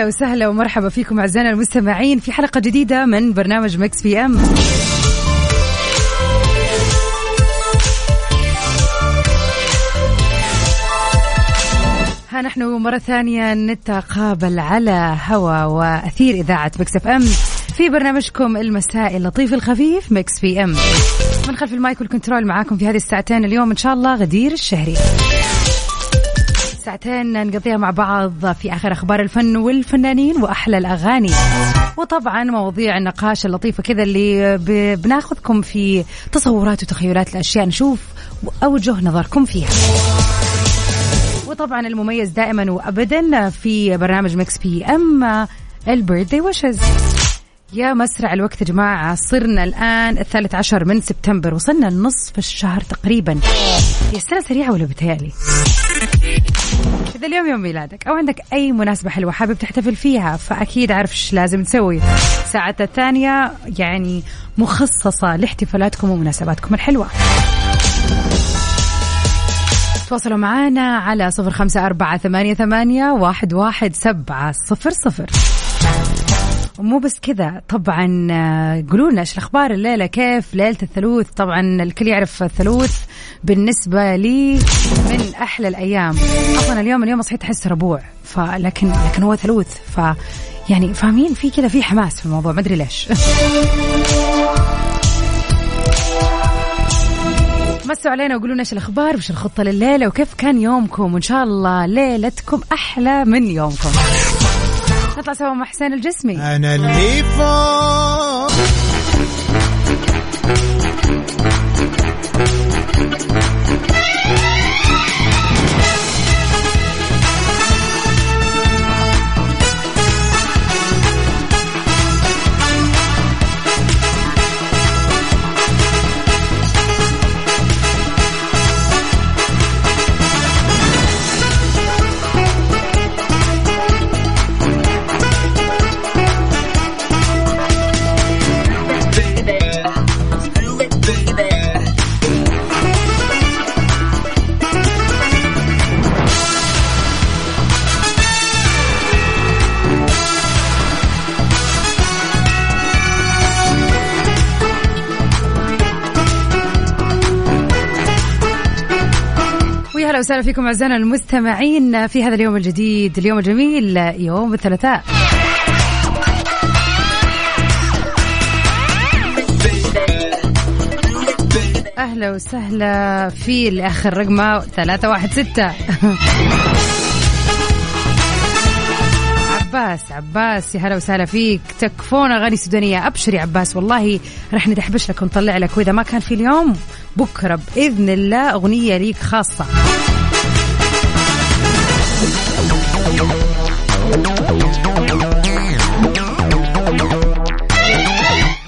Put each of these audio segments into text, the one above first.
هلا وسهلا ومرحبا فيكم أعزائنا المستمعين في حلقة جديدة من برنامج Mix PM. ها نحن مرة ثانية نتقابل على هوا وأثير إذاعة Mix FM في برنامجكم المسائي اللطيف الخفيف Mix PM. من خلف ال mic وال control معاكم في هذه الساعتين اليوم إن شاء الله غدير الشهري. ساعتين نقضيها مع بعض في آخر أخبار الفن والفنانين وأحلى الأغاني. وطبعا مواضيع النقاش اللطيفة كذا اللي بناخذكم في تصورات وتخيلات الأشياء نشوف أوجه نظركم فيها. وطبعا المميز دائما وابدا في برنامج Mix PM ال birthday wishes يا مسرع الوقت يا جماعة صرنا الآن الثالث عشر من سبتمبر وصلنا لنصف الشهر تقريبا. هي السنة سريعة ولا بتهيألي؟ إذا اليوم يوم ميلادك أو عندك أي مناسبة حلوة حابب تحتفل فيها فأكيد عارف إيش لازم تسوي. ساعتها الثانية يعني مخصصة لاحتفالاتكم ومناسباتكم الحلوة. تواصلوا معنا على صفر خمسة أربعة ثمانية, ثمانية واحد, واحد سبعة صفر صفر. ومو بس كذا طبعا آه، قولوا لنا إيش الأخبار الليلة؟ كيف ليلة الثلوث؟ طبعا الكل يعرف الثلوث بالنسبة لي من أحلى الأيام. أصلا اليوم اليوم صحيت أحس ربوع فلكن لكن هو ثلوث ف يعني فاهمين؟ في كذا في حماس في الموضوع ما أدري ليش. مسوا علينا وقولوا لنا إيش الأخبار وش الخطة لليلة وكيف كان يومكم وإن شاء الله ليلتكم أحلى من يومكم. نطلع سوا مع حسين الجسمي. أنا اللي فوق. وسهلا فيكم أعزائنا المستمعين في هذا اليوم الجديد اليوم الجميل يوم الثلاثاء. أهلا وسهلا في اللي اخر رقمه 316 عباس عباس يا هلا وسهلا فيك. تكفون أغاني سودانية. ابشر يا عباس والله راح ندحبش لك ونطلع لك. وإذا ما كان في اليوم بكرة بإذن الله أغنية ليك خاصة.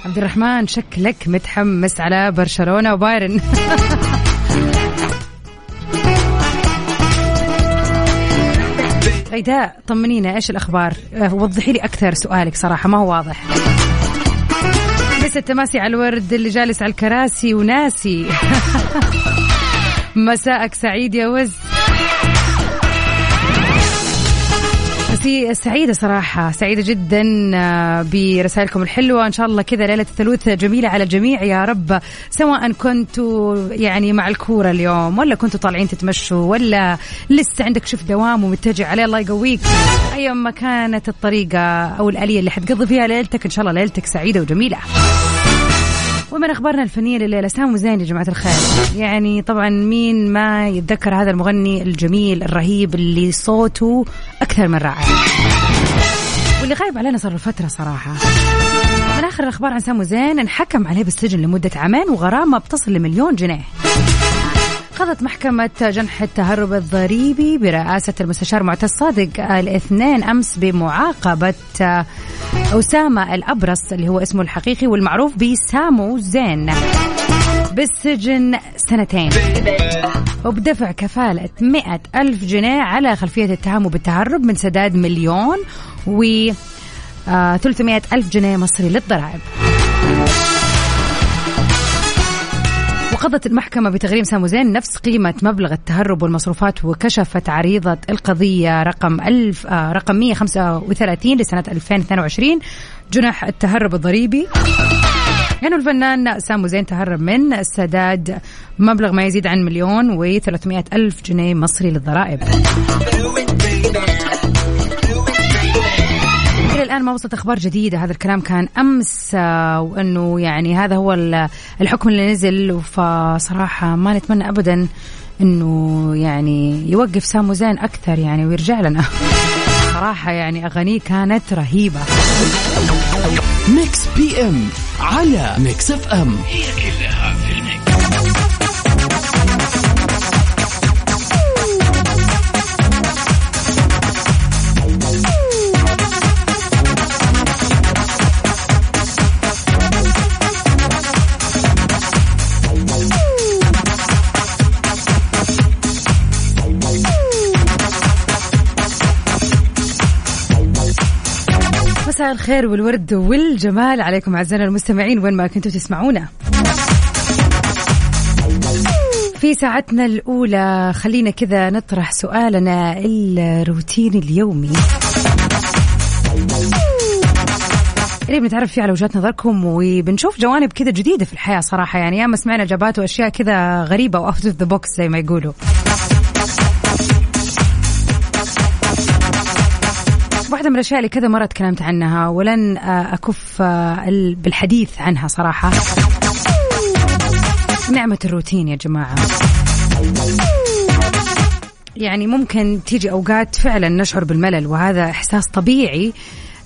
عبد الرحمن شكلك متحمس على برشلونة وبايرن. غيداء طمنينا إيش الأخبار؟ أه، وضحي لي أكثر سؤالك صراحة ما هو واضح. لسه التماسي على الورد اللي جالس على الكراسي وناسي. مساءك سعيد يا وز. سعيدة صراحة سعيدة جدا آه، برسائلكم الحلوة. إن شاء الله كذا ليلة الثلوث جميلة على الجميع يا رب سواء كنتوا يعني مع الكورة اليوم ولا كنتوا طالعين تتمشوا ولا لسه عندك شوف دوام ومتجه عليه الله يقويك. أيا ما كانت الطريقة أو الآلية اللي حتقضي فيها ليلتك إن شاء الله ليلتك سعيدة وجميلة. ومن أخبارنا الفنية لليلة سامو زين يا جماعة الخير. يعني طبعا مين ما يتذكر هذا المغني الجميل الرهيب اللي صوته أكثر من رائع. واللي غايب علينا صار فتره صراحة. من آخر الأخبار عن سامو زين انحكم عليه بالسجن لمدة عامين وغرامة بتصل لمليون جنيه. قضت محكمة جنح التهرب الضريبي برئاسة المستشار معتز صادق الاثنين أمس بمعاقبة أسامة الأبرص اللي هو اسمه الحقيقي والمعروف بسامو زين بالسجن سنتين. وبدفع كفالة مئة ألف جنيه على خلفية التهم بالتهرب من سداد مليون و 300 ألف جنيه مصري للضرائب. وقضت المحكمة بتغريم سامو زين نفس قيمة مبلغ التهرب والمصروفات وكشفت عريضة القضية رقم ألف آه رقم 135 لسنة 2022 جنح التهرب الضريبي. يعني الفنان سامو زين تهرب من السداد مبلغ ما يزيد عن مليون و ألف جنيه مصري للضرائب. الآن ما وصلت أخبار جديدة. هذا الكلام كان أمس آه، وإنه يعني هذا هو الحكم اللي نزل. فصراحة ما نتمنى ابدا إنه يعني يوقف سامو زين أكثر يعني ويرجع لنا. صراحة يعني أغانيه كانت رهيبة. Mix PM على Mix FM. هي كلها في ال mix. مساء الخير والورد والجمال عليكم أعزائنا المستمعين وين ما كنتوا تسمعونا. في ساعتنا الأولى خلينا كذا نطرح سؤالنا الروتيني اليومي. اللي بنتعرف فيه على وجهات نظركم وبنشوف جوانب كذا جديدة في الحياة صراحة يعني ياما سمعنا إجابات وأشياء كذا غريبة و out of the box زي ما يقولوا. واحدة من الأشياء اللي كذا مرة تكلمت عنها ولن آه، أكف آه، ال- بالحديث عنها صراحة. نعمة الروتين يا جماعة. يعني ممكن تيجي أوقات فعلا نشعر بالملل وهذا إحساس طبيعي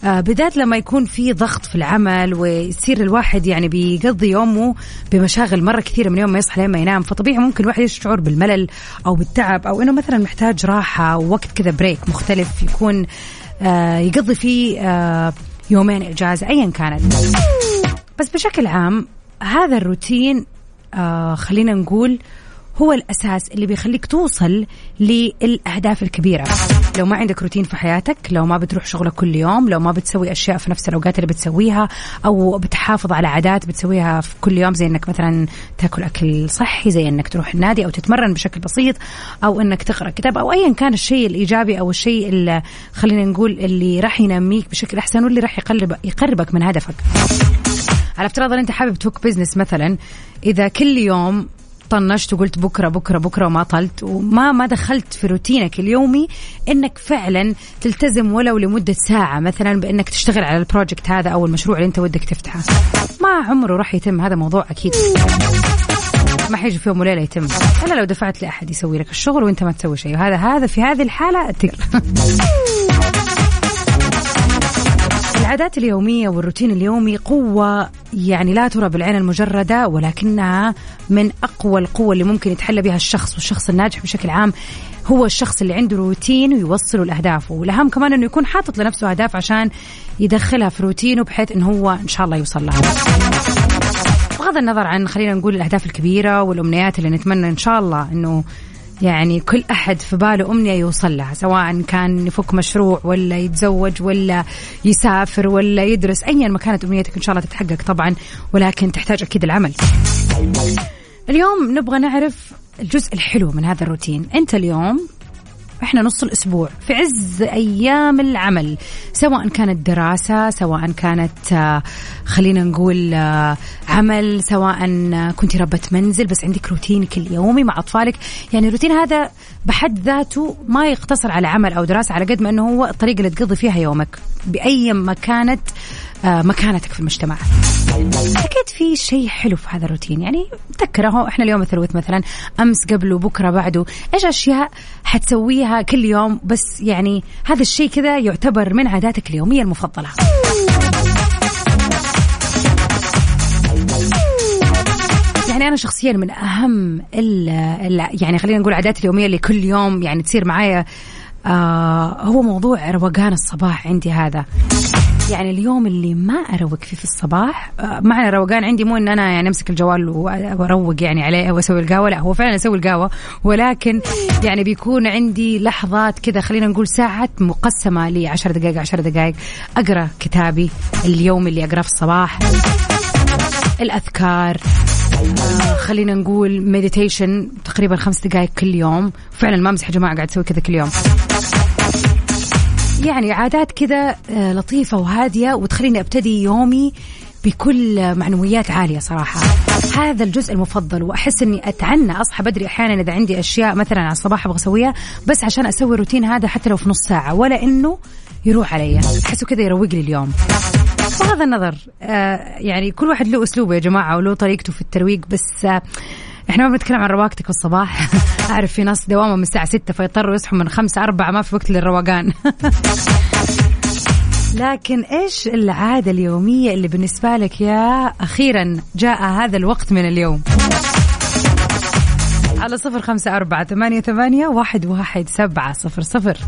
آه، بالذات لما يكون في ضغط في العمل ويصير الواحد يعني بيقضي يومه بمشاغل مرة كثيرة من يوم ما يصحى لما ينام. فطبيعي ممكن الواحد يشعر بالملل أو بالتعب أو إنه مثلا محتاج راحة ووقت كذا بريك مختلف يكون يقضي فيه آه، يومين إجازة أيا كانت. بس بشكل عام هذا الروتين آه خلينا نقول هو الأساس اللي بيخليك توصل للأهداف الكبيرة. لو ما عندك روتين في حياتك لو ما بتروح شغلك كل يوم لو ما بتسوي أشياء في نفس الأوقات اللي بتسويها أو بتحافظ على عادات بتسويها في كل يوم زي أنك مثلا تاكل أكل صحي زي أنك تروح النادي أو تتمرن بشكل بسيط أو أنك تقرأ كتاب أو أيا كان الشيء الإيجابي أو الشيء اللي خلينا نقول اللي راح ينميك بشكل أحسن واللي راح يقرب يقربك من هدفك. على افتراض إن أنت حابب توك business مثلا إذا كل يوم طنشت وقلت بكرة بكرة بكرة وما طلت وما ما دخلت في روتينك اليومي إنك فعلا تلتزم ولو لمدة ساعة مثلا بإنك تشتغل على ال project هذا أو المشروع اللي أنت ودك تفتحه. ما عمره راح يتم هذا موضوع أكيد. ما حيجي في يوم وليلة يتم. إلا لو دفعت لأحد يسوي لك الشغل وأنت ما تسوي شيء. وهذا هذا في هذه الحالة تقدر العادات اليومية والروتين اليومي قوة يعني لا ترى بالعين المجردة ولكنها من أقوى القوة اللي ممكن يتحلى بها الشخص والشخص الناجح بشكل عام هو الشخص اللي عنده روتين ويوصله لأهدافه والأهم كمان أنه يكون حاطط لنفسه أهداف عشان يدخلها في روتينه بحيث أنه هو إن شاء الله يوصل لها. بغض النظر عن خلينا نقول الأهداف الكبيرة والأمنيات اللي نتمنى إن شاء الله أنه يعني كل أحد في باله أمنية يوصل لها سواء كان يفك مشروع ولا يتزوج ولا يسافر ولا يدرس أيا ما كانت أمنيتك إن شاء الله تتحقق طبعا ولكن تحتاج أكيد العمل. اليوم نبغى نعرف الجزء الحلو من هذا الروتين. أنت اليوم إحنا نص الأسبوع في عز أيام العمل سواء كانت دراسة سواء كانت آه، خلينا نقول آه، عمل سواء كنت ربة منزل بس عندك روتينك اليومي مع أطفالك. يعني الروتين هذا بحد ذاته ما يقتصر على عمل أو دراسة على قد ما إنه هو الطريقة اللي تقضي فيها يومك. بأي ما كانت مكانتك في المجتمع. أكيد في شيء حلو في هذا الروتين. يعني تذكر أهو إحنا اليوم الثلاث مثلا أمس قبله بكره بعده إيش أشياء حتسويها كل يوم؟ بس يعني هذا الشيء كذا يعتبر من عاداتك اليومية المفضلة. يعني أنا شخصيا من أهم ال يعني خلينا نقول عاداتي اليومية اللي كل يوم يعني تصير معايا آه هو موضوع روقان الصباح عندي هذا. يعني اليوم اللي ما أروق فيه في الصباح آه معنى روقان عندي مو إن أنا يعني أمسك الجوال وأروق يعني عليه وأسوي القهوة لا هو فعلا أسوي القهوة ولكن يعني بيكون عندي لحظات كذا خلينا نقول ساعات مقسمة لي 10 دقائق 10 دقائق. أقرأ كتابي اليوم اللي أقرأه في الصباح. الأذكار. خلينا نقول مديتيشن تقريبا خمس دقائق كل يوم. فعلا ما أمزح يا جماعة قاعد أسوي كذا كل يوم. يعني عادات كذا آه لطيفة وهادية وتخليني أبتدي يومي بكل معنويات عالية صراحة. هذا الجزء المفضل وأحس إني أتعنى أصحى بدري أحيانا إذا عندي أشياء مثلا على الصباح أبغى أسويها بس عشان أسوي الروتين هذا حتى لو في نص ساعة. ولا إنه يروح علي. احسه كذا يروق لي اليوم. بغض النظر آه يعني كل واحد له أسلوبه يا جماعة وله طريقته في الترويق بس آه إحنا ما بنتكلم عن رواقتك في الصباح. أعرف في ناس دوامهم من الساعة 6 فيضطروا يصحوا من 5 4 ما في وقت للروقان. لكن إيش العادة اليومية اللي بالنسبة لك يا أخيرا جاء هذا الوقت من اليوم؟ على صفر خمسة أربعة ثمانية, ثمانية واحد, واحد سبعة صفر صفر.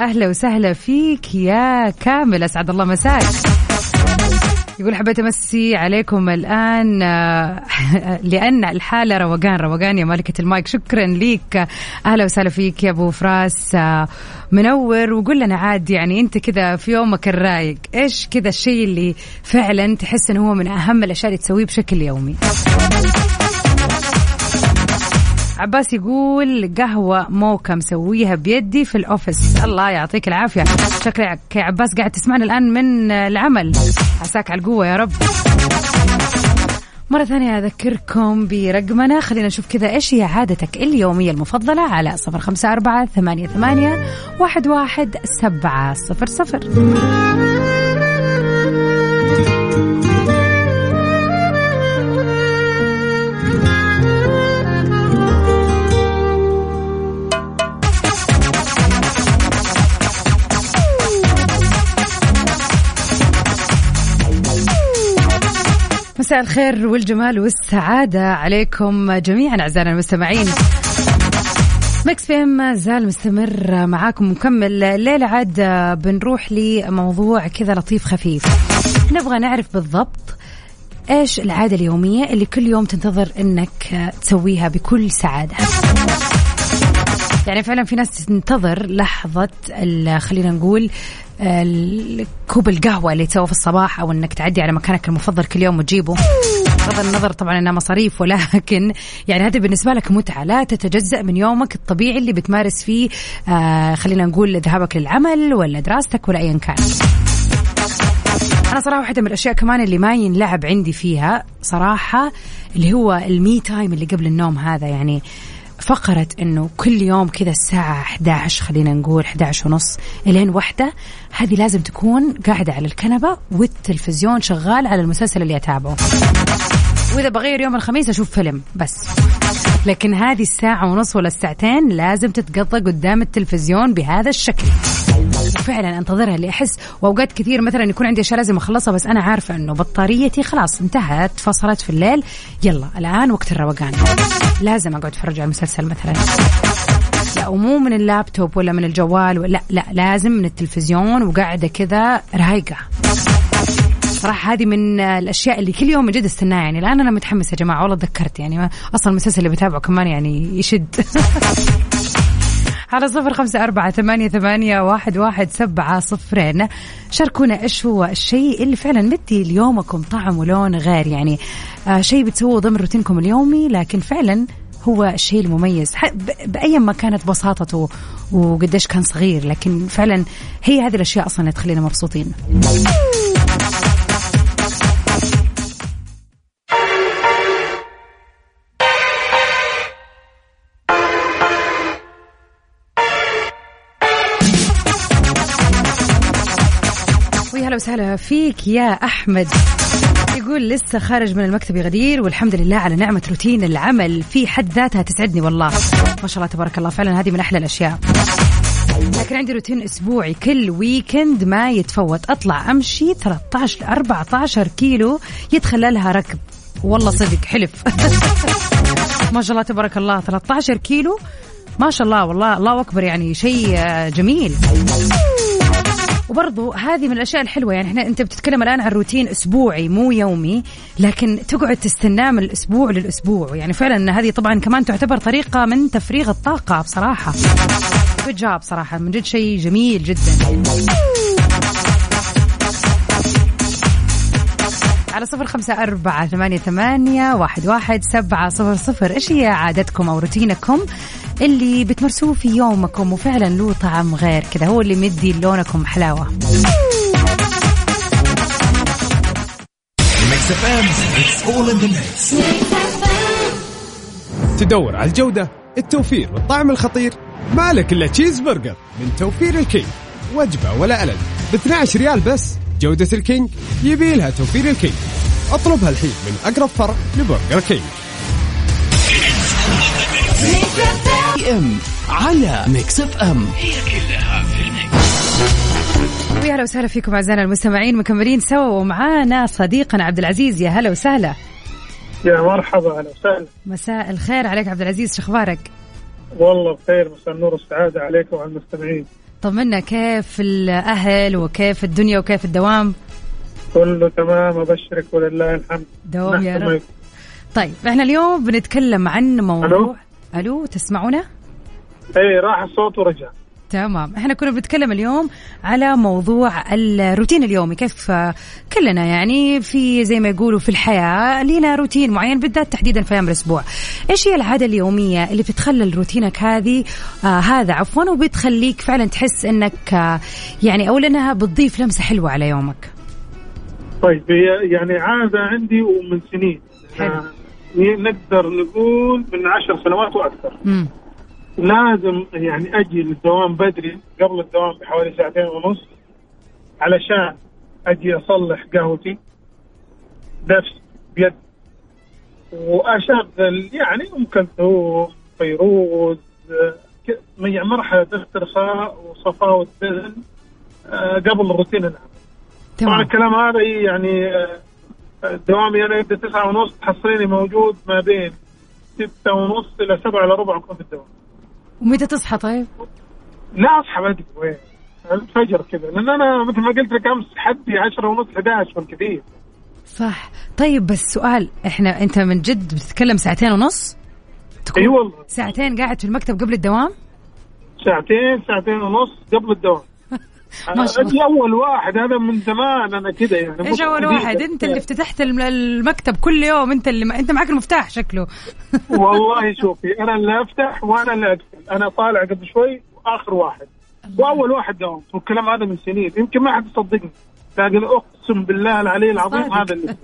أهلا وسهلا فيك يا كامل. أسعد الله مساك. يقول حبيت أمسي عليكم الآن لأن الحالة روقان روقان يا مالكه المايك. شكرا ليك. أهلا وسهلا فيك يا أبو فراس منور. وقول لنا عاد يعني أنت كذا في يومك الرايق إيش كذا الشيء اللي فعلا تحس إنه هو من أهم الأشياء اللي تسويه بشكل يومي؟ عباس يقول قهوة موكا مسويها بيدي في الأوفيس. الله يعطيك العافية. شكلك يا عباس. قاعد تسمعنا الآن من العمل. عساك على القوة يا رب. مرة ثانية أذكركم برقمنا. خلينا نشوف كذا إيش هي عادتك اليومية المفضلة على صفر خمسة أربعة ثمانية, ثمانية واحد, واحد سبعة صفر صفر. مساء الخير والجمال والسعادة عليكم جميعا أعزائنا المستمعين. Mix PM لا زال مستمر معاكم مكمل الليلة عاد بنروح لموضوع كذا لطيف خفيف. نبغى نعرف بالضبط إيش العادة اليومية اللي كل يوم تنتظر إنك تسويها بكل سعادة. يعني فعلا في ناس تنتظر لحظة خلينا نقول كوب القهوة اللي تسوى في الصباح أو أنك تعدي على مكانك المفضل كل يوم وتجيبه. بغض النظر طبعا إنها مصاريف ولكن يعني هذا بالنسبة لك متعة. لا تتجزأ من يومك الطبيعي اللي بتمارس فيه آه خلينا نقول ذهابك للعمل ولا دراستك ولا ايا كان. أنا صراحة واحدة من الأشياء كمان اللي ما ينلعب عندي فيها صراحة اللي هو ال me time اللي قبل النوم هذا. يعني فقرة إنه كل يوم كذا الساعة 11 خلينا نقول 11 ونص إلين واحدة هذه لازم تكون قاعدة على الكنبة والتلفزيون شغال على المسلسل اللي أتابعه. وإذا بغير يوم الخميس أشوف فيلم بس. لكن هذه الساعة ونص ولا الساعتين لازم تتقضى قدام التلفزيون بهذا الشكل. وفعلا أنتظرها اللي احس وأوقات كثير مثلا يكون عندي أشياء لازم أخلصها بس أنا عارفة إنه بطاريتي خلاص انتهت فصلت في الليل. يلا الآن وقت الروقان. لازم أقعد أتفرج على المسلسل مثلا. لا ومو من اللابتوب ولا من الجوال لا لا لازم من التلفزيون وقاعدة كذا رايقة. صراحة هذه من الأشياء اللي كل يوم جد استناها. يعني الآن أنا متحمسه يا جماعة والله تذكرت. يعني أصلا المسلسل اللي بتابعه كمان يعني يشد. على صفر خمسة أربعة ثمانية, ثمانية واحد, واحد سبعة صفرين. شاركونا إيش هو الشيء اللي فعلا مدي ليومكم طعم ولون غير. يعني آه شيء بتسووه ضمن روتينكم اليومي لكن فعلا هو الشيء المميز. بأي ما كانت بساطته وقديش كان صغير لكن فعلا هي هذه الأشياء أصلا تخلينا مبسوطين. وسهلا فيك يا أحمد. يقول لسه خارج من المكتب يا غدير والحمد لله على نعمة روتين العمل. في حد ذاتها تسعدني والله. ما شاء الله تبارك الله. فعلا هذه من أحلى الأشياء. لكن عندي روتين أسبوعي. كل ويكند ما يتفوت. أطلع أمشي 13 ل 14 كيلو يتخللها ركب. والله صدق حلف. ما شاء الله تبارك الله. 13 كيلو. ما شاء الله والله الله أكبر يعني. شيء جميل. وبرضو هذه من الأشياء الحلوة يعني إحنا أنت بتتكلم الآن عن روتين أسبوعي مو يومي لكن تقعد تستناه من الأسبوع للأسبوع. يعني فعلا هذه طبعا كمان تعتبر طريقة من تفريغ الطاقة بصراحة. جود جاب صراحة من جد شيء جميل جدا. على صفر خمسة أربعة ثمانية, ثمانية واحد, واحد سبعة صفر صفر إيش هي عادتكم أو روتينكم؟ اللي بتمارسوه في يومكم وفعلا له طعم غير كذا هو اللي مدي يومكم حلاوة. تدور على الجودة التوفير والطعم الخطير. مالك إلا تشيز برجر من توفير ال King وجبة ولا ألد ب 12 ريال بس جودة ال King يبي لها توفير ال King اطلبها الحين من أقرب فرع ل Burger King. PM على Mix FM. هي كلها في ال mix. ويا هلا وسهلا فيكم أعزائنا المستمعين مكملين سوا ومعانا صديقنا عبد العزيز. يا هلا وسهلا. يا مرحبا أهلا وسهلا. مساء الخير عليك عبد العزيز شو أخبارك؟ والله بخير مساء النور والسعادة عليكم وعلى المستمعين. طمنا كيف الأهل وكيف الدنيا وكيف الدوام؟ كله تمام أبشرك ولله الحمد. دوام يا رب. طيب إحنا اليوم بنتكلم عن موضوع ألو؟ ألو تسمعونا؟ إيه راح الصوت ورجع. تمام. إحنا كنا بنتكلم اليوم على موضوع الروتين اليومي. كيف كلنا يعني في زي ما يقولوا في الحياة لينا روتين معين بالذات تحديدا في أيام الأسبوع. إيش هي العادة اليومية اللي بتخلل روتينك هذه آه هذا عفوا وبتخليك فعلا تحس إنك آه يعني أو إنها بتضيف لمسة حلوة على يومك؟ طيب هي يعني عادة عندي ومن سنين. حلو. نقدر نقول من عشر سنوات وأكثر. امم لازم يعني أجي للدوام بدري قبل الدوام بحوالي ساعتين ونص علشان أجي أصلح قهوتي نفس بيد. وأشغل يعني أم كلثوم فيروز آه، يعني مرحلة استرخاء وصفاء والذهن آه، قبل الروتين العام. طبعا الكلام هذا يعني آه، دوامي أنا يبدا تسعة ونص تحصليني موجود ما بين ستة ونص إلى سبعة الا ربع اكون في الدوام ومتى تصحى طيب؟ لا أصحى بدري وين الفجر كذا لأن أنا مثل ما قلت لك أمس حدي 10 ونص 11 بالكثير صح طيب بس سؤال إحنا أنت من جد بتتكلم ساعتين ونص؟ أي والله ساعتين قاعد في المكتب قبل الدوام؟ ساعتين ساعتين ونص قبل الدوام ما شاء الله. أول واحد هذا من زمان أنا كذا يعني إيش أول. واحد؟ أنت اللي افتتحت الم- المكتب كل يوم أنت اللي أنت معك المفتاح شكله. والله شوفي أنا اللي أفتح وأنا اللي اقفل أنا طالع قبل شوي وآخر واحد. وأول واحد داوم والكلام هذا من سنين. يمكن ما حد يصدقني. لكن اقسم بالله العلي العظيم. هذا اللي.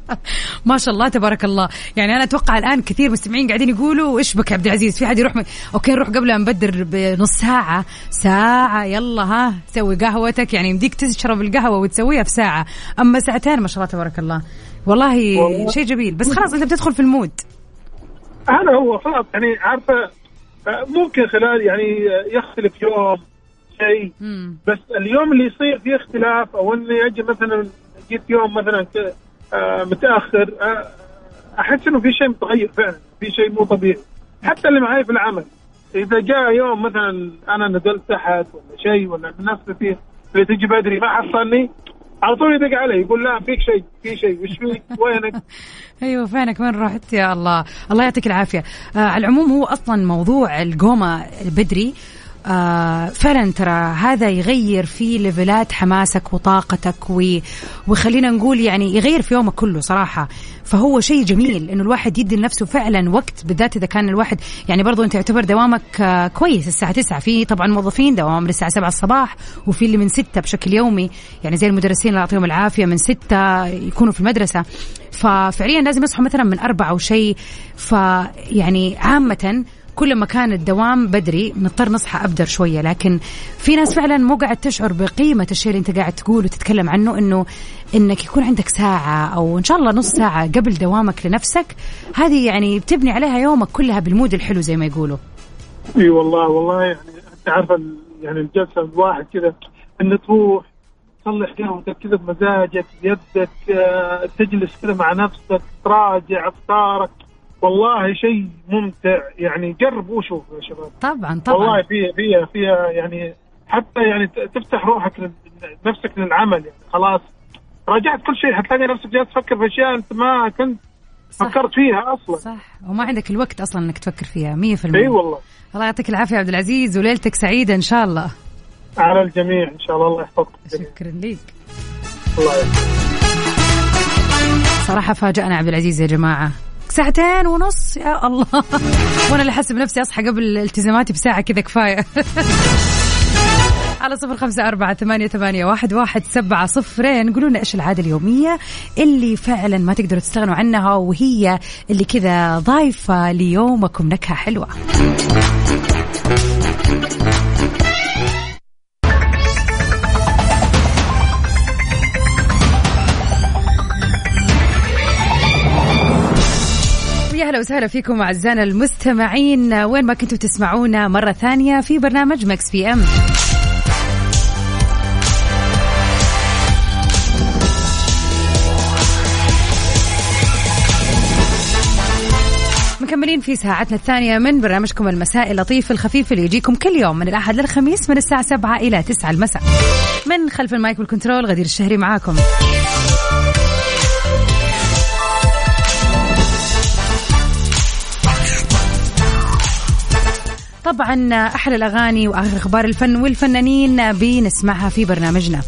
ما شاء الله تبارك الله. يعني أنا أتوقع الآن كثير مستمعين قاعدين يقولوا إيش بك يا عبد العزيز؟ في حد يروح م... okay نروح قبل ما نبدر بنص ساعة. ساعة يلا ها سوي قهوتك. يعني يمديك تشرب القهوة وتسويها في ساعة. أما ساعتين ما شاء الله تبارك الله. والله, والله. شيء جميل. بس خلاص أنت بتدخل في ال mood. هذا هو خلاص يعني عارفة ممكن خلال يعني يختلف يوم. شيء. بس اليوم اللي يصير فيه اختلاف أو اني أجي مثلا جيت يوم مثلا آه، متأخر آه، أحس إنه في شيء متغير فعلا في شيء مو طبيعي. حتى اللي معي في العمل إذا جاء يوم مثلا أنا نزلت تحت ولا شيء ولا الناس اللي فيه اللي تجي بدري ما حصلني على طول يدق علي يقول لا فيك شيء في شيء وش فيك؟ وينك؟ أيوه فينك؟ وين رحت؟ يا الله. الله يعطيك العافية. آه على العموم هو أصلا موضوع القومة بدري. آه فعلا ترى هذا يغير في ليفلات حماسك وطاقتك و... وخلينا نقول يعني يغير في يومك كله صراحة. فهو شيء جميل إنه الواحد يدي لنفسه فعلا وقت بالذات إذا كان الواحد يعني برضو أنت يعتبر دوامك آه كويس الساعة 9 في طبعا موظفين دوام للساعة 7 الصباح وفي اللي من 6 بشكل يومي. يعني زي المدرسين الله يعطيهم العافية من 6 يكونوا في المدرسة. ففعليا لازم يصحوا مثلا من أربعة أو شيء. فيعني عامة كل ما كان الدوام بدري نضطر نصحى أبدر شوية لكن في ناس فعلا مو قاعد تشعر بقيمة الشيء اللي أنت قاعد تقول وتتكلم عنه إنه إنك يكون عندك ساعة أو إن شاء الله نص ساعة قبل دوامك لنفسك. هذه يعني بتبني عليها يومك كلها بالمود الحلو زي ما يقولوا. إي والله والله يعني أنت عارفه يعني الجلسة الواحد كذا انه تروح تصلح قهوتك كذا بمزاجك بيدك آه، تجلس كذا مع نفسك تراجع أفكارك. والله شيء ممتع. يعني جربوا وشوفوا يا شباب. طبعا طبعا. والله فيها فيها فيها يعني حتى يعني تفتح روحك نفسك للعمل يعني. خلاص. راجعت كل شيء حتلاقي نفسك جالس تفكر في أشياء أنت ما كنت صح. فكرت فيها أصلا. صح. وما عندك الوقت أصلا إنك تفكر فيها 100% إي والله. الله يعطيك العافية عبد العزيز وليلتك سعيدة إن شاء الله. على الجميع إن شاء الله الله يحفظكم جميعا. شكرا لك الله يحفظك. صراحة فاجأنا عبد العزيز يا جماعة. ساعتين ونص يا الله. وأنا اللي أحسب نفسي أصحى قبل التزاماتي بساعة كذا كفاية. على صفر خمسة أربعة ثمانية, ثمانية واحد, واحد سبعة صفرين. قولوا لنا إيش العادة اليومية اللي فعلا ما تقدروا تستغنوا عنها وهي اللي كذا ضايفة ليومكم نكهة حلوة. ويا هلا وسهلا فيكم أعزائنا المستمعين. وين ما كنتوا تسمعونا مرة ثانية في برنامج Mix PM. مكملين في ساعتنا الثانية من برنامجكم المسائي اللطيف الخفيف اللي يجيكم كل يوم من الأحد للخميس من الساعة 7 إلى 9 المساء. من خلف ال mic وال control غدير الشهري معاكم. طبعا أحلى الأغاني وآخر أخبار الفن والفنانين بنسمعها في برنامجنا.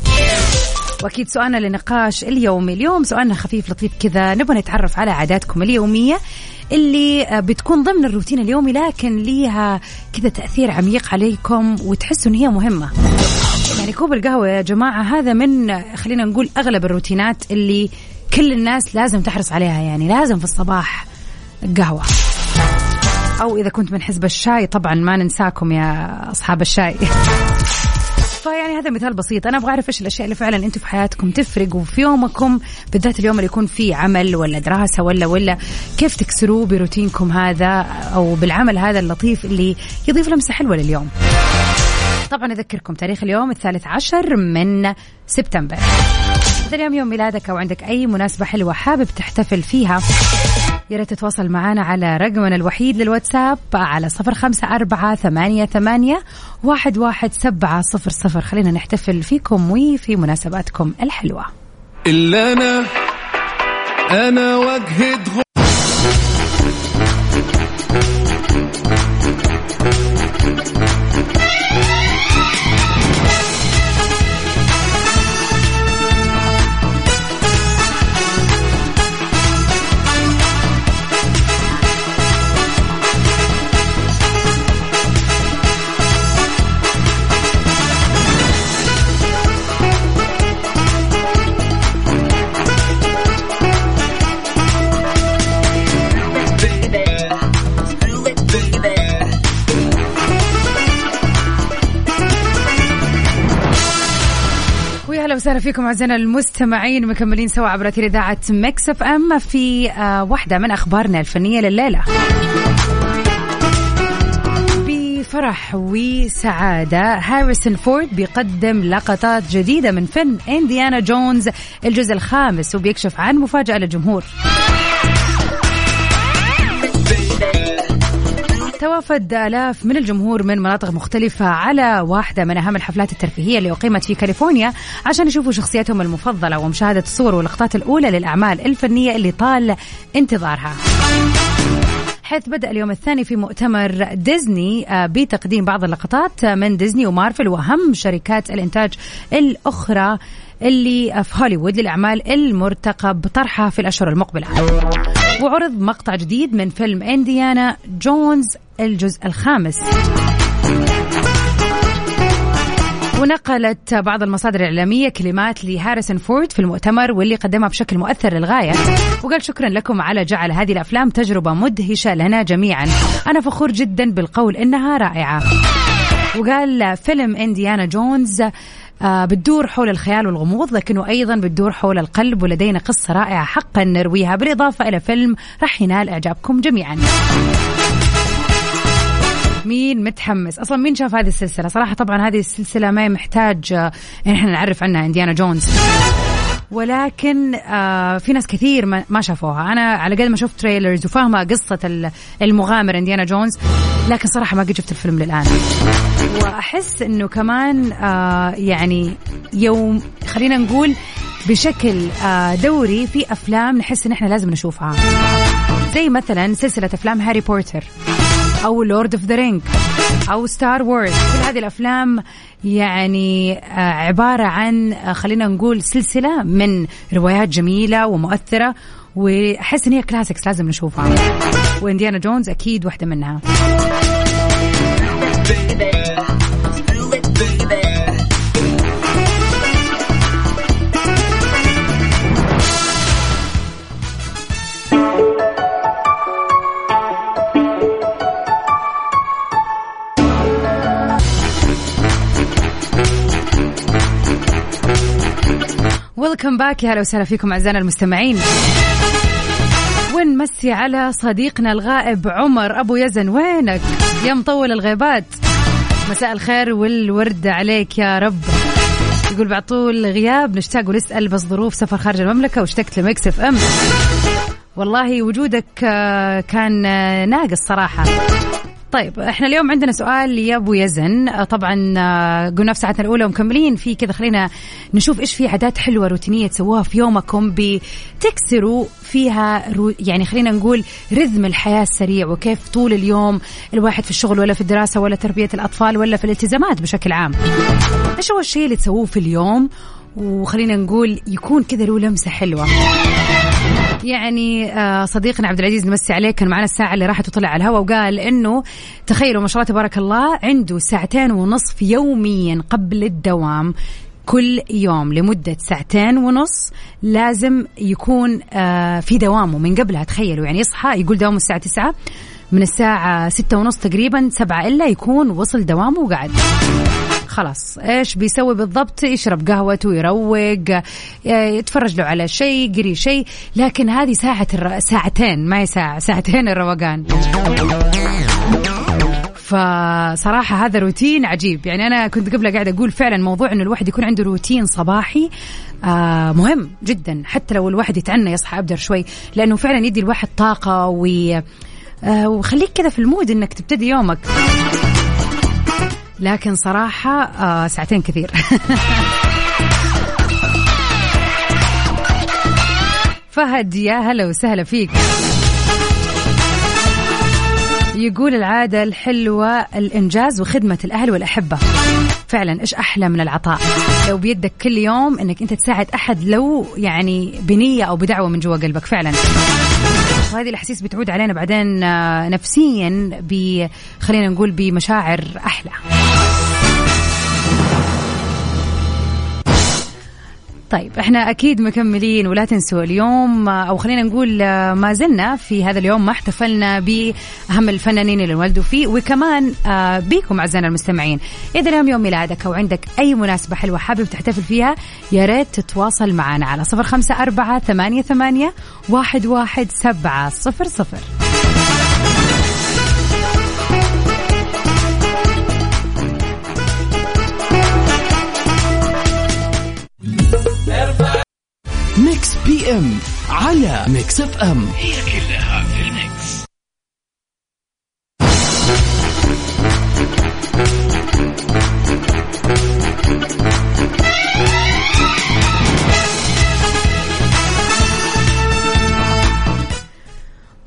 وأكيد سؤالنا لنقاش اليومي اليوم سؤالنا خفيف لطيف كذا. نبغى نتعرف على عاداتكم اليومية اللي بتكون ضمن الروتين اليومي لكن ليها كذا تأثير عميق عليكم وتحسوا إن هي مهمة. يعني كوب القهوة يا جماعة هذا من خلينا نقول أغلب الروتينات اللي كل الناس لازم تحرص عليها. يعني لازم في الصباح قهوة. أو إذا كنت من حزب الشاي طبعا ما ننساكم يا أصحاب الشاي. فيعني هذا مثال بسيط. أنا أبغى أعرف إيش الأشياء اللي فعلا أنتم في حياتكم تفرق وفي يومكم بالذات اليوم اللي يكون فيه عمل ولا دراسة ولا ولا. كيف تكسروه بروتينكم هذا أو بالعمل هذا اللطيف اللي يضيف لمسة حلوة لليوم؟ طبعا أذكركم تاريخ اليوم الثالث عشر من سبتمبر. إذا اليوم يوم ميلادك أو عندك أي مناسبة حلوة حابب تحتفل فيها يا ريت تتواصل معنا على رقمنا الوحيد للواتساب على صفر خمسة أربعة ثمانية, ثمانية واحد, واحد سبعة صفر صفر. خلينا نحتفل فيكم وفي مناسباتكم الحلوة. إلا أنا أنا وجهة ويا هلا وسهلا فيكم أعزائنا المستمعين مكملين سوا عبر إذاعة Mix FM في آه واحدة من أخبارنا الفنية لليلة. بفرح وسعادة هاريسون فورد بيقدم لقطات جديدة من فيلم إنديانا جونز الجزء الخامس وبيكشف عن مفاجأة للجمهور توافد آلاف من الجمهور من مناطق مختلفة على واحدة من أهم الحفلات الترفيهية اللي أقيمت في كاليفورنيا عشان يشوفوا شخصياتهم المفضلة ومشاهدة الصور واللقطات الأولى للأعمال الفنية اللي طال انتظارها. حيث بدأ اليوم الثاني في مؤتمر ديزني آه، بتقديم بعض اللقطات من ديزني ومارفل وأهم شركات الإنتاج الأخرى اللي في هوليوود للأعمال المرتقب طرحها في الأشهر المقبلة. وعرض مقطع جديد من فيلم إنديانا جونز الجزء الخامس. ونقلت بعض المصادر الإعلامية كلمات لهاريسون فورد في المؤتمر واللي قدمها بشكل مؤثر للغاية. وقال شكرا لكم على جعل هذه الأفلام تجربة مدهشة لنا جميعا. أنا فخور جدا بالقول إنها رائعة. وقال فيلم إنديانا جونز آه بتدور حول الخيال والغموض لكنه أيضا بتدور حول القلب ولدينا قصة رائعة حقا نرويها. بالإضافة إلى فيلم راح ينال إعجابكم جميعا. مين متحمس؟ أصلا مين شاف هذه السلسلة؟ صراحة طبعا هذه السلسلة ما محتاج آه، إن إحنا نعرف عنها إنديانا جونز. ولكن آه في ناس كثير ما شافوها. أنا على قد ما شفت تريلرز وفاهمة قصة المغامر إنديانا جونز لكن صراحة ما قد شفت الفيلم للآن. وأحس إنه كمان آه يعني يوم خلينا نقول بشكل آه دوري في أفلام نحس إن إحنا لازم نشوفها. زي مثلا سلسلة أفلام هاري بوتر أو Lord of the Rings أو Star Wars كل هذه الأفلام يعني آه، عبارة عن آه، خلينا نقول سلسلة من روايات جميلة ومؤثرة وأحس إن هي classics لازم نشوفها. وإنديانا جونز أكيد واحدة منها. Welcome back يا هلا وسهلا فيكم أعزائنا المستمعين. ونمسي على صديقنا الغائب عمر أبو يزن؟ وينك؟ يا مطول الغيبات. مساء الخير والورد عليك يا رب. يقول بعد طول غياب نشتاق ونسأل بس ظروف سفر خارج المملكة واشتقت ل Mix FM. والله وجودك آه، كان آه، ناقص صراحة. طيب إحنا اليوم عندنا سؤال يا ابو يزن. آه، طبعا آه، قلنا في ساعتنا الأولى ومكملين في كذا خلينا نشوف إيش في عادات حلوة روتينية تسووها في يومكم بتكسروا فيها رو يعني خلينا نقول رذم الحياة السريع وكيف طول اليوم الواحد في الشغل ولا في الدراسة ولا تربية الأطفال ولا في الالتزامات بشكل عام. إيش هو الشيء اللي تسووه في اليوم؟ وخلينا نقول يكون كذا له لمسة حلوة. يعني آه، صديقنا عبد العزيز نمسي عليه كان معنا الساعة اللي راحت وطلع على الهواء وقال إنه تخيلوا ما شاء الله تبارك الله عنده ساعتين ونصف يوميا قبل الدوام كل يوم لمدة ساعتين ونص لازم يكون آه، في دوامه من قبلها تخيلوا. يعني يصحى يقول دوامه الساعة تسعة من الساعة ستة ونص تقريبا سبعة إلا يكون وصل دوامه وقعد. خلاص. إيش بيسوي بالضبط؟ يشرب قهوته يروق يتفرج له على شيء يقري شيء. لكن هذه ساعة الر... ساعتين ما هي ساعة ساعتين الروقان. فصراحة هذا روتين عجيب. يعني أنا كنت قبل قاعدة أقول فعلا موضوع أنه الواحد يكون عنده روتين صباحي آه مهم جدا. حتى لو الواحد يتعنى يصحى أبدر شوي. لأنه فعلا يدي الواحد طاقة وي آه وخليك كذا في ال mood أنك تبتدي يومك. لكن صراحة آه ساعتين كثير. فهد يا هلا وسهلا فيك. يقول العادة الحلوة الإنجاز وخدمة الأهل والأحبة. فعلا إيش أحلى من العطاء؟ لو بيدك كل يوم أنك أنت تساعد أحد لو يعني بنية أو بدعوة من جوا قلبك فعلا. وهذه الأحاسيس بتعود علينا بعدين آه، نفسيا ب خلينا نقول بمشاعر أحلى. طيب إحنا أكيد مكملين ولا تنسوا اليوم أو خلينا نقول ما زلنا في هذا اليوم ما احتفلنا بأهم الفنانين اللي انولدوا فيه وكمان آه، بيكم أعزائنا المستمعين. إذا اليوم يوم ميلادك أو عندك أي مناسبة حلوة حابب تحتفل فيها يا ريت تتواصل معنا على صفر خمسة أربعة ثمانية ثمانية واحد واحد سبعة صفر صفر. Mix PM على Mix FM هي كلها في ال mix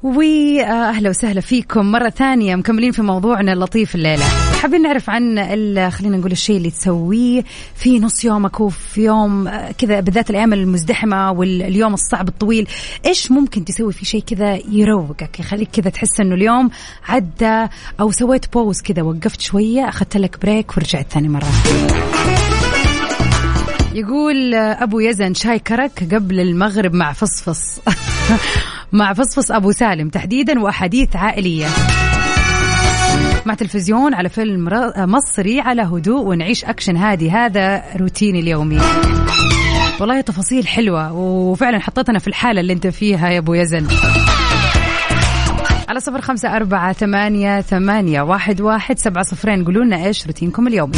واهلا وسهلا فيكم مرة ثانية مكملين في موضوعنا اللطيف الليلة. حابين نعرف عن خلينا نقول الشيء اللي تسويه في نص يومك وفي يوم آه، كذا بالذات الأيام المزدحمة واليوم الصعب الطويل. إيش ممكن تسوي في شيء كذا يروقك يخليك كذا تحس إنه اليوم عدى أو سويت pause كذا وقفت شوية أخذت لك break ورجعت ثاني مرة؟ يقول أبو يزن شاي كرك قبل المغرب مع فصفص. مع فصفص أبو سالم تحديدا وأحاديث عائلية. مع تلفزيون على فيلم مصري على هدوء ونعيش أكشن. هادي هذا روتيني اليومي. والله تفاصيل حلوة وفعلا حطيتنا في الحالة اللي أنت فيها يا أبو يزن. على صفر خمسة أربعة ثمانية ثمانية واحد واحد سبعة صفرين. قولوا لنا إيش روتينكم اليوم.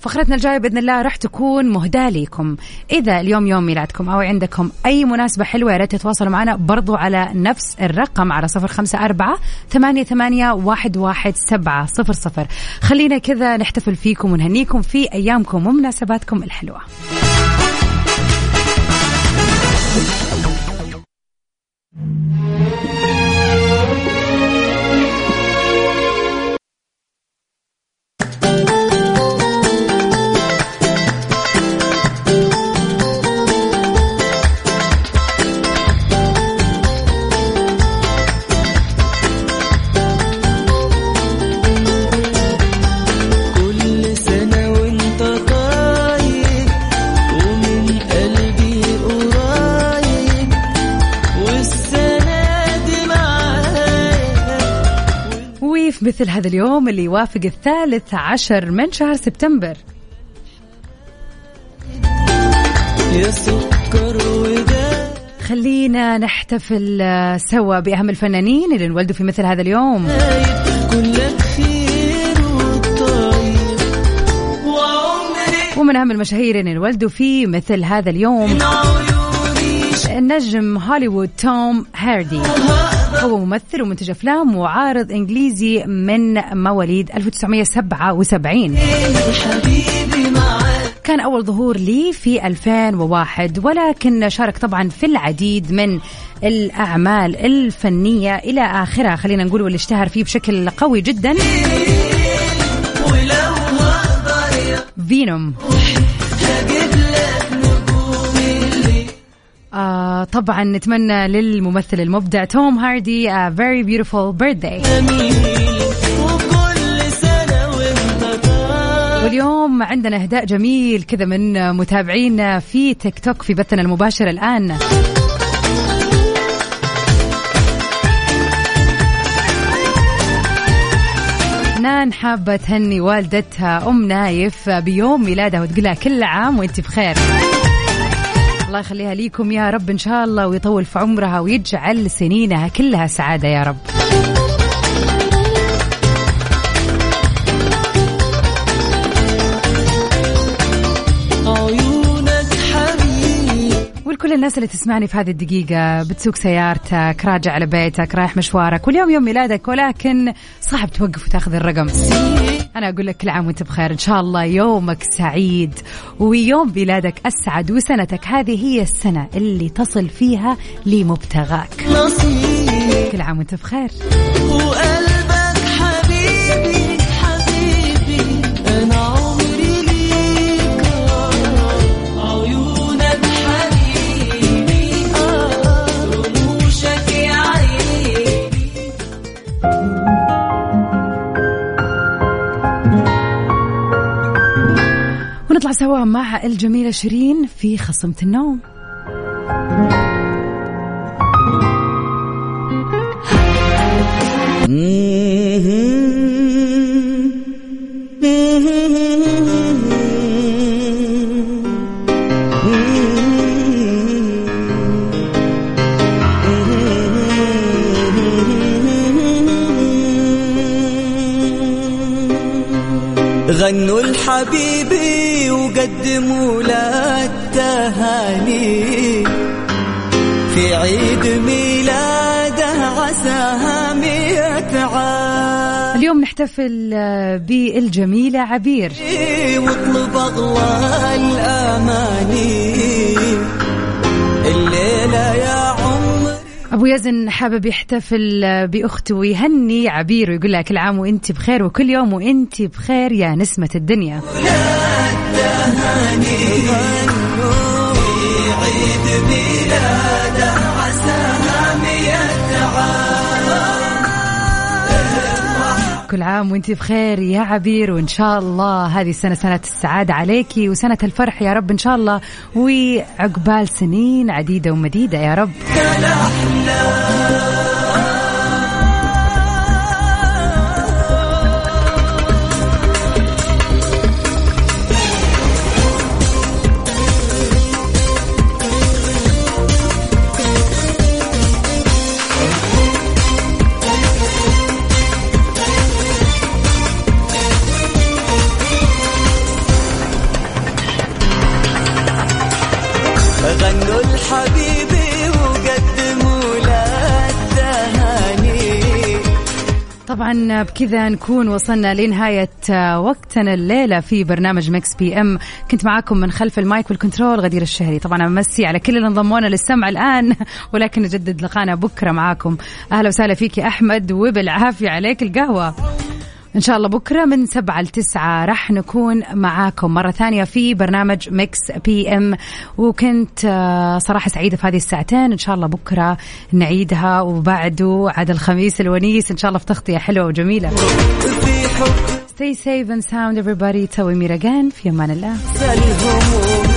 فقرتنا الجاية بإذن الله راح تكون مهداة لكم إذا اليوم يوم ميلادكم أو عندكم أي مناسبة حلوة يا ريت تتواصلوا معنا برضو على نفس الرقم على صفر خمسة أربعة ثمانية ثمانية واحد واحد سبعة صفر صفر. خلينا كذا نحتفل فيكم ونهنيكم في أيامكم ومناسباتكم الحلوة. مثل هذا اليوم اللي يوافق الثالث عشر من شهر سبتمبر. خلينا نحتفل سوا بأهم الفنانين اللي انولدوا في مثل هذا اليوم. ومن أهم المشاهير اللي انولدوا في مثل هذا اليوم نجم هوليوود توم هاردي. هو ممثل ومنتج أفلام وعارض إنجليزي من مواليد 1977 كان أول ظهور لي في 2001 ولكن شارك طبعا في العديد من الأعمال الفنية إلى آخرها. خلينا نقول واللي اشتهر فيه بشكل قوي جدا. فينوم. آه طبعا نتمنى للممثل المبدع توم هاردي a very beautiful birthday. واليوم عندنا إهداء جميل كذا من متابعينا في تيك توك في بثنا المباشر الآن. نان حابة تهني والدتها أم نايف بيوم ميلادها وتقول لها كل عام وأنت بخير. الله يخليها ليكم يا رب إن شاء الله ويطول في عمرها ويجعل سنينها كلها سعادة يا رب. ولكل الناس اللي تسمعني في هذه الدقيقة بتسوق سيارتك راجع على بيتك رايح مشوارك واليوم يوم ميلادك ولكن صعب توقف وتاخذ الرقم. أنا أقول لك كل عام وأنت بخير إن شاء الله يومك سعيد ويوم ميلادك أسعد وسنتك هذه هي السنة اللي تصل فيها لمبتغاك. كل عام وأنت بخير. وقلبك حبيبي. سوا مع الجميلة شيرين في خصمة النوم. غنوا الحبيبي وقدموا له التهاني في عيد ميلاده عساها مئة عام. اليوم نحتفل بالجميلة عبير. واطلب أغلى الأماني. الليلة يا أبو يزن حابب يحتفل بأخته ويهني عبير ويقول لها كل عام وإنت بخير وكل يوم وإنت بخير يا نسمة الدنيا. كل عام وانت بخير يا عبير وإن شاء الله هذه السنة سنة السعادة عليكي وسنة الفرح يا رب إن شاء الله. وعقبال سنين عديدة ومديدة يا رب. طبعا بكذا نكون وصلنا لنهاية وقتنا الليلة في برنامج Mix PM. كنت معاكم من خلف ال mic وال control غدير الشهري. طبعا أمسي على كل اللي انضمونا للسمع الآن ولكن نجدد لقانا بكرة معاكم. أهلا وسهلا فيك يا أحمد وبالعافية عليك القهوة. إن شاء الله بكرة من سبعة لتسعة راح نكون معاكم مرة ثانية في برنامج Mix PM وكنت آه، صراحة سعيدة في هذه الساعتين. إن شاء الله بكرة نعيدها وبعده عاد الخميس الونيس. إن شاء الله في تغطية حلوة وجميلة. Stay safe and sound everybody. تسوي جان في أمان الله.